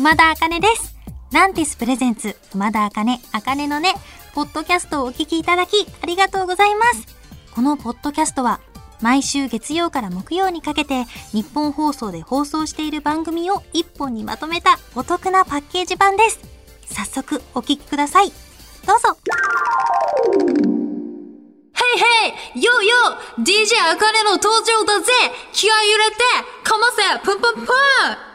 熊田茜です。ランティスプレゼンツ、熊田茜、茜のね、ポッドキャストをお聞きいただき、ありがとうございます。このポッドキャストは、毎週月曜から木曜にかけて、日本放送で放送している番組を一本にまとめたお得なパッケージ版です。早速、お聞きください。どうぞ。ヘイヘイヨーヨー !DJ あかねの登場だぜ気合い入れてかませプンプンプン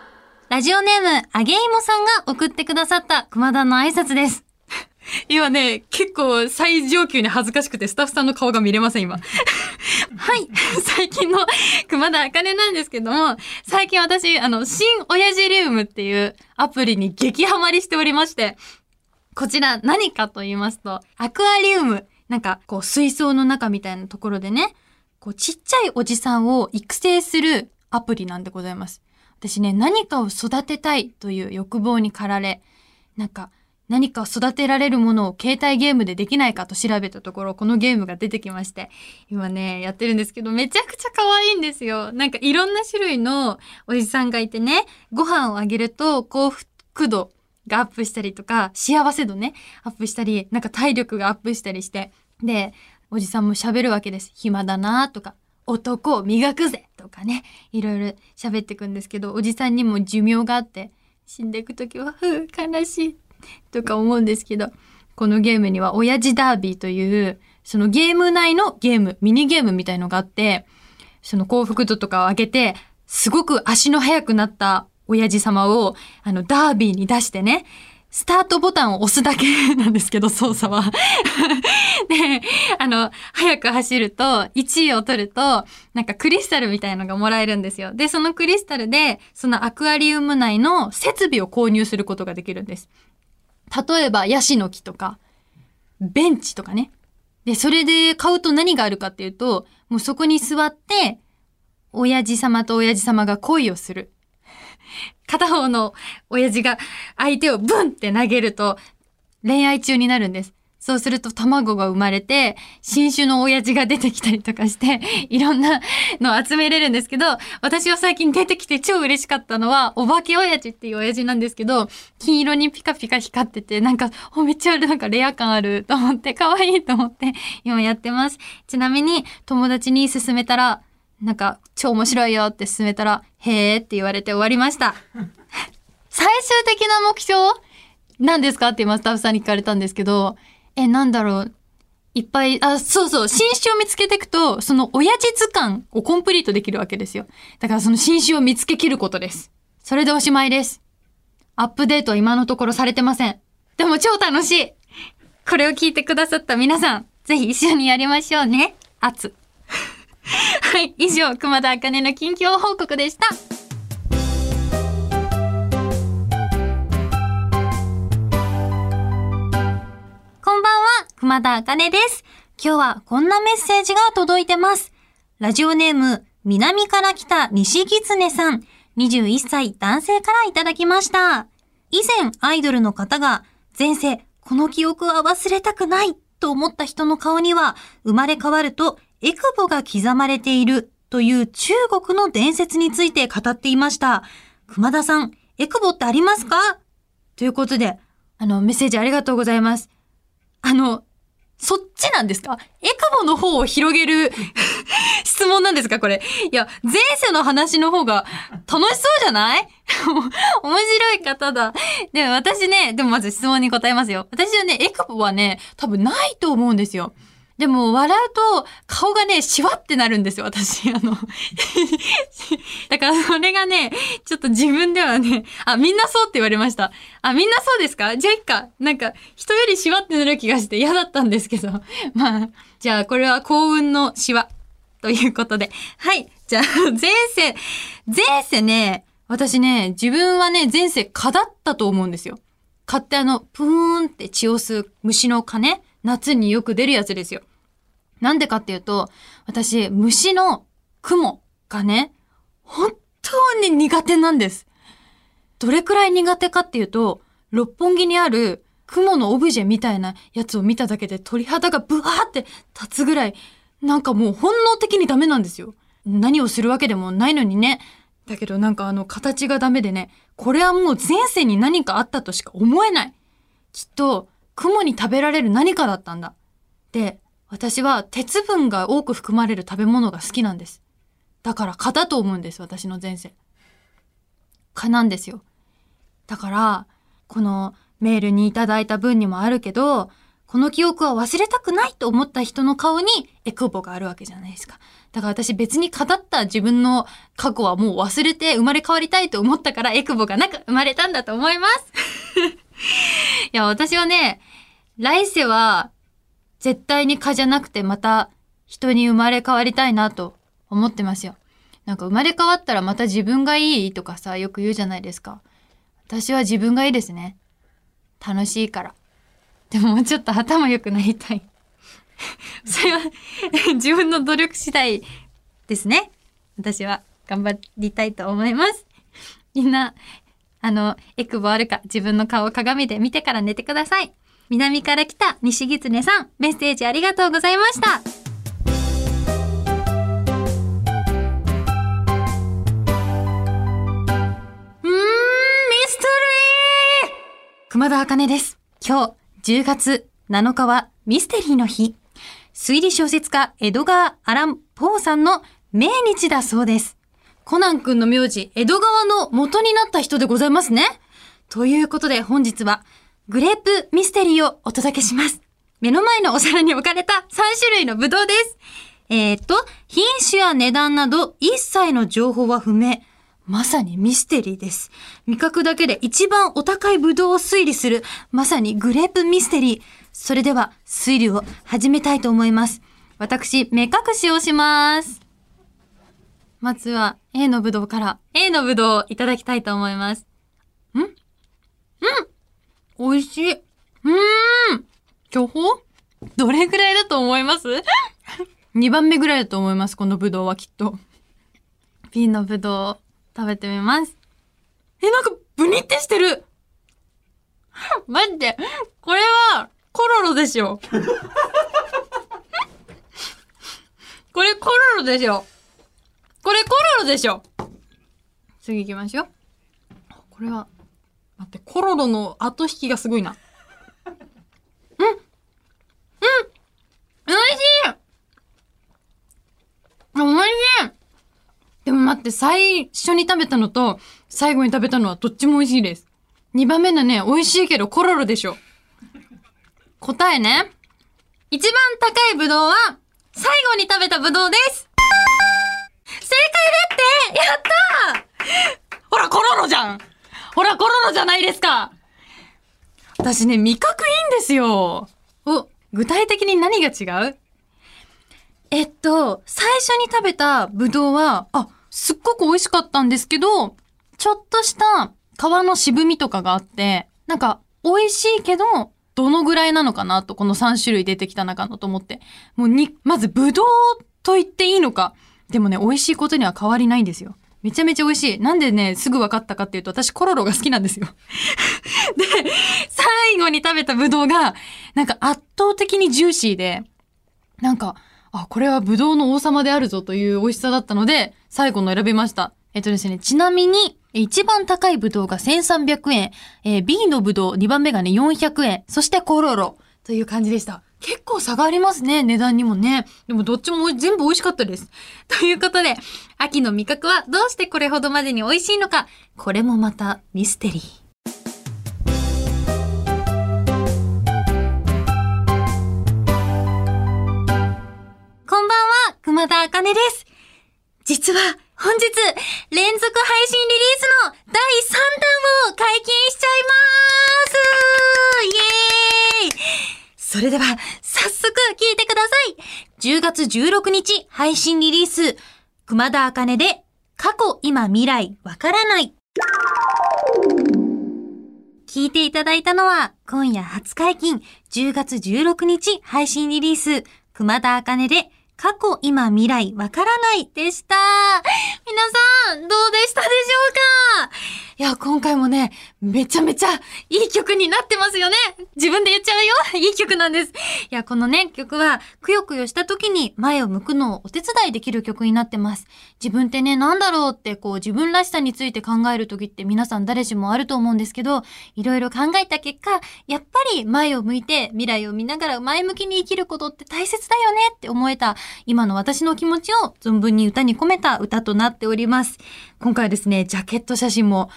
ラジオネーム、あげいもさんが送ってくださった熊田の挨拶です。今ね、結構最上級に恥ずかしくてスタッフさんの顔が見れません、今。はい。最近の熊田あかねなんですけども、最近私、あの、新親父リウムっていうアプリに激ハマりしておりまして、こちら何かと言いますと、アクアリウム。なんか、こう、水槽の中みたいなところでね、こう、ちっちゃいおじさんを育成するアプリなんでございます。私ね、何かを育てたいという欲望に駆られ、なんか、何か育てられるものを携帯ゲームでできないかと調べたところ、このゲームが出てきまして、今ね、やってるんですけど、めちゃくちゃ可愛いんですよ。なんかいろんな種類のおじさんがいてね、ご飯をあげると幸福度がアップしたりとか、幸せ度ね、アップしたり、なんか体力がアップしたりして、で、おじさんも喋るわけです。暇だなとか、男を磨くぜね、いろいろ喋ってくんですけど、おじさんにも寿命があって、死んでいくときは、ふう、悲しいとか思うんですけど、このゲームには親父ダービーという、そのゲーム内のゲーム、ミニゲームみたいのがあって、その幸福度とかを上げて、すごく足の速くなった親父様を、あの、ダービーに出してね、スタートボタンを押すだけなんですけど、操作は。で、あの、早く走ると、1位を取ると、なんかクリスタルみたいのがもらえるんですよ。で、そのクリスタルで、そのアクアリウム内の設備を購入することができるんです。例えば、ヤシの木とか、ベンチとかね。で、それで買うと何があるかっていうと、もうそこに座って、親父様と親父様が恋をする。片方の親父が相手をブンって投げると恋愛中になるんです。そうすると卵が生まれて、新種の親父が出てきたりとかして、いろんなのを集めれるんですけど、私は最近出てきて超嬉しかったのは、お化け親父っていう親父なんですけど、金色にピカピカ光ってて、なんか、めっちゃなんかレア感あると思って、可愛いと思って、今やってます。ちなみに、友達に勧めたら、なんか、超面白いよって勧めたら、へーって言われて終わりました。最終的な目標何ですかって今スタッフさんに聞かれたんですけど、え、なんだろう。いっぱい、あ、そうそう、新種を見つけていくと、その親父図鑑をコンプリートできるわけですよ。だからその新種を見つけきることです。それでおしまいです。アップデートは今のところされてません。でも超楽しいこれを聞いてくださった皆さん、ぜひ一緒にやりましょうね。熱。はい、以上、熊田茜の近況報告でした。こんばんは、熊田茜です。今日はこんなメッセージが届いてます。ラジオネーム、南から来た西狐さん、21歳男性からいただきました。以前、アイドルの方が、前世、この記憶は忘れたくないと思った人の顔には、生まれ変わると、エクボが刻まれているという中国の伝説について語っていました。熊田さん、エクボってありますか？ということで、あの、メッセージありがとうございます。あの、そっちなんですか？エクボの方を広げる 質問なんですかこれ？いや、前世の話の方が楽しそうじゃない？面白い方だ。でも私ね、でもまず質問に答えますよ。私はね、エクボはね、多分ないと思うんですよ。でも、笑うと、顔がね、シワってなるんですよ、私。あの、だから、それがね、ちょっと自分ではね、あ、みんなそうって言われました。あ、みんなそうですか？じゃあいっか。なんか、人よりシワってなる気がして嫌だったんですけど。まあ、じゃあ、これは幸運のシワ。ということで。はい。じゃあ、前世、前世ね、私ね、自分はね、前世蚊だったと思うんですよ。蚊ってあの、プーンって血を吸う虫の蚊ね。夏によく出るやつですよ。なんでかっていうと、私、虫の雲がね、本当に苦手なんです。どれくらい苦手かっていうと、六本木にある雲のオブジェみたいなやつを見ただけで鳥肌がブワーって立つぐらい、なんかもう本能的にダメなんですよ。何をするわけでもないのにね。だけどなんかあの形がダメでね、これはもう前世に何かあったとしか思えない。きっと、雲に食べられる何かだったんだ。で、私は鉄分が多く含まれる食べ物が好きなんです。だから蚊だと思うんです、私の前世。蚊なんですよ。だから、このメールにいただいた分にもあるけど、この記憶は忘れたくないと思った人の顔にエクボがあるわけじゃないですか。だから私別に語った自分の過去はもう忘れて生まれ変わりたいと思ったからエクボがなく生まれたんだと思います。いや、私はね、来世は絶対に蚊じゃなくてまた人に生まれ変わりたいなと思ってますよ。なんか生まれ変わったらまた自分がいいとかさ、よく言うじゃないですか。私は自分がいいですね。楽しいから。でももうちょっと頭良くなりたい。それは 自分の努力次第ですね。私は頑張りたいと思います。みんな、あの、エクボあるか自分の顔を鏡で見てから寝てください。南から来た西狐さん、メッセージありがとうございました。うん、ミステリー熊田茜です。今日10月7日はミステリーの日。推理小説家エドガー・アラン・ポーさんの命日だそうです。コナン君の名字、江戸川の元になった人でございますね。ということで本日はグレープミステリーをお届けします。目の前のお皿に置かれた3種類のブドウです。えー、っと、品種や値段など一切の情報は不明。まさにミステリーです。味覚だけで一番お高いブドウを推理する、まさにグレープミステリー。それでは推理を始めたいと思います。私、目隠しをします。まずは A のブドウから A のブドウをいただきたいと思います。美味しい。うーん巨峰どれぐらいだと思います ?2 番目ぐらいだと思います、このブドウはきっと。B のブドウ食べてみます。え、なんか、ブニってしてる 待って、これは、コロロでしょ。これコロロでしょ。これコロロでしょ。次行きましょう。これは、待って、コロロの後引きがすごいな。うんうん美味しい美味しいでも待って、最初に食べたのと、最後に食べたのはどっちも美味しいです。二番目のね、美味しいけどコロロでしょ。答えね。一番高いブドウは、最後に食べたブドウです正解だってやったーほら、コロロじゃんほら、コロロじゃないですか私ね、味覚いいんですよ。お、具体的に何が違う？えっと、最初に食べたブドウは、あ、すっごく美味しかったんですけど、ちょっとした皮の渋みとかがあって、なんか、美味しいけど、どのぐらいなのかなと、この3種類出てきた中のと思って。もうに、まずブドウと言っていいのか。でもね、美味しいことには変わりないんですよ。めちゃめちゃ美味しい。なんでね、すぐ分かったかっていうと、私コロロが好きなんですよ。で、最後に食べたブドウが、なんか圧倒的にジューシーで、なんか、あ、これはブドウの王様であるぞという美味しさだったので、最後の選びました。えっとですね、ちなみに、一番高いブドウが1300円、えー B のブドウ2番目がね400円、そしてコロロという感じでした。結構差がありますね、値段にもね。でもどっちも全部美味しかったです。ということで、秋の味覚はどうしてこれほどまでに美味しいのか、これもまたミステリー。こんばんは、熊田茜です。実は、本日、連続配信リリースの第3弾を解禁しちゃいますイエーイそれでは、早速聞いてください !10 月16日配信リリース、熊田茜で、過去、今、未来、わからない。聞いていただいたのは、今夜初解禁、10月16日配信リリース、熊田茜で、過去、今、未来、わからないでした。皆さん、どうでしたでしょうか？いや、今回もね、めちゃめちゃいい曲になってますよね自分で言っちゃうよいい曲なんです。いや、このね、曲は、くよくよした時に前を向くのをお手伝いできる曲になってます。自分ってね、なんだろうって、こう、自分らしさについて考える時って皆さん誰しもあると思うんですけど、いろいろ考えた結果、やっぱり前を向いて未来を見ながら前向きに生きることって大切だよねって思えた、今の私の気持ちを存分に歌に込めた歌となっております。今回ですね、ジャケット写真も、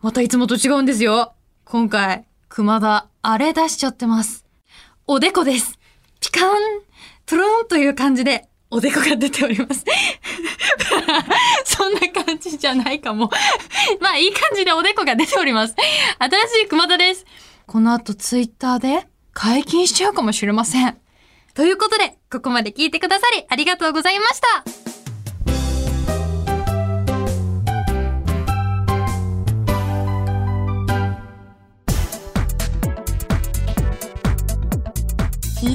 またいつもと違うんですよ。今回、熊田、あれ出しちゃってます。おでこです。ピカーン、トゥルーンという感じで、おでこが出ております。そんな感じじゃないかも。まあ、いい感じでおでこが出ております。新しい熊田です。この後、ツイッターで解禁しちゃうかもしれません。ということで、ここまで聞いてくださりありがとうございました。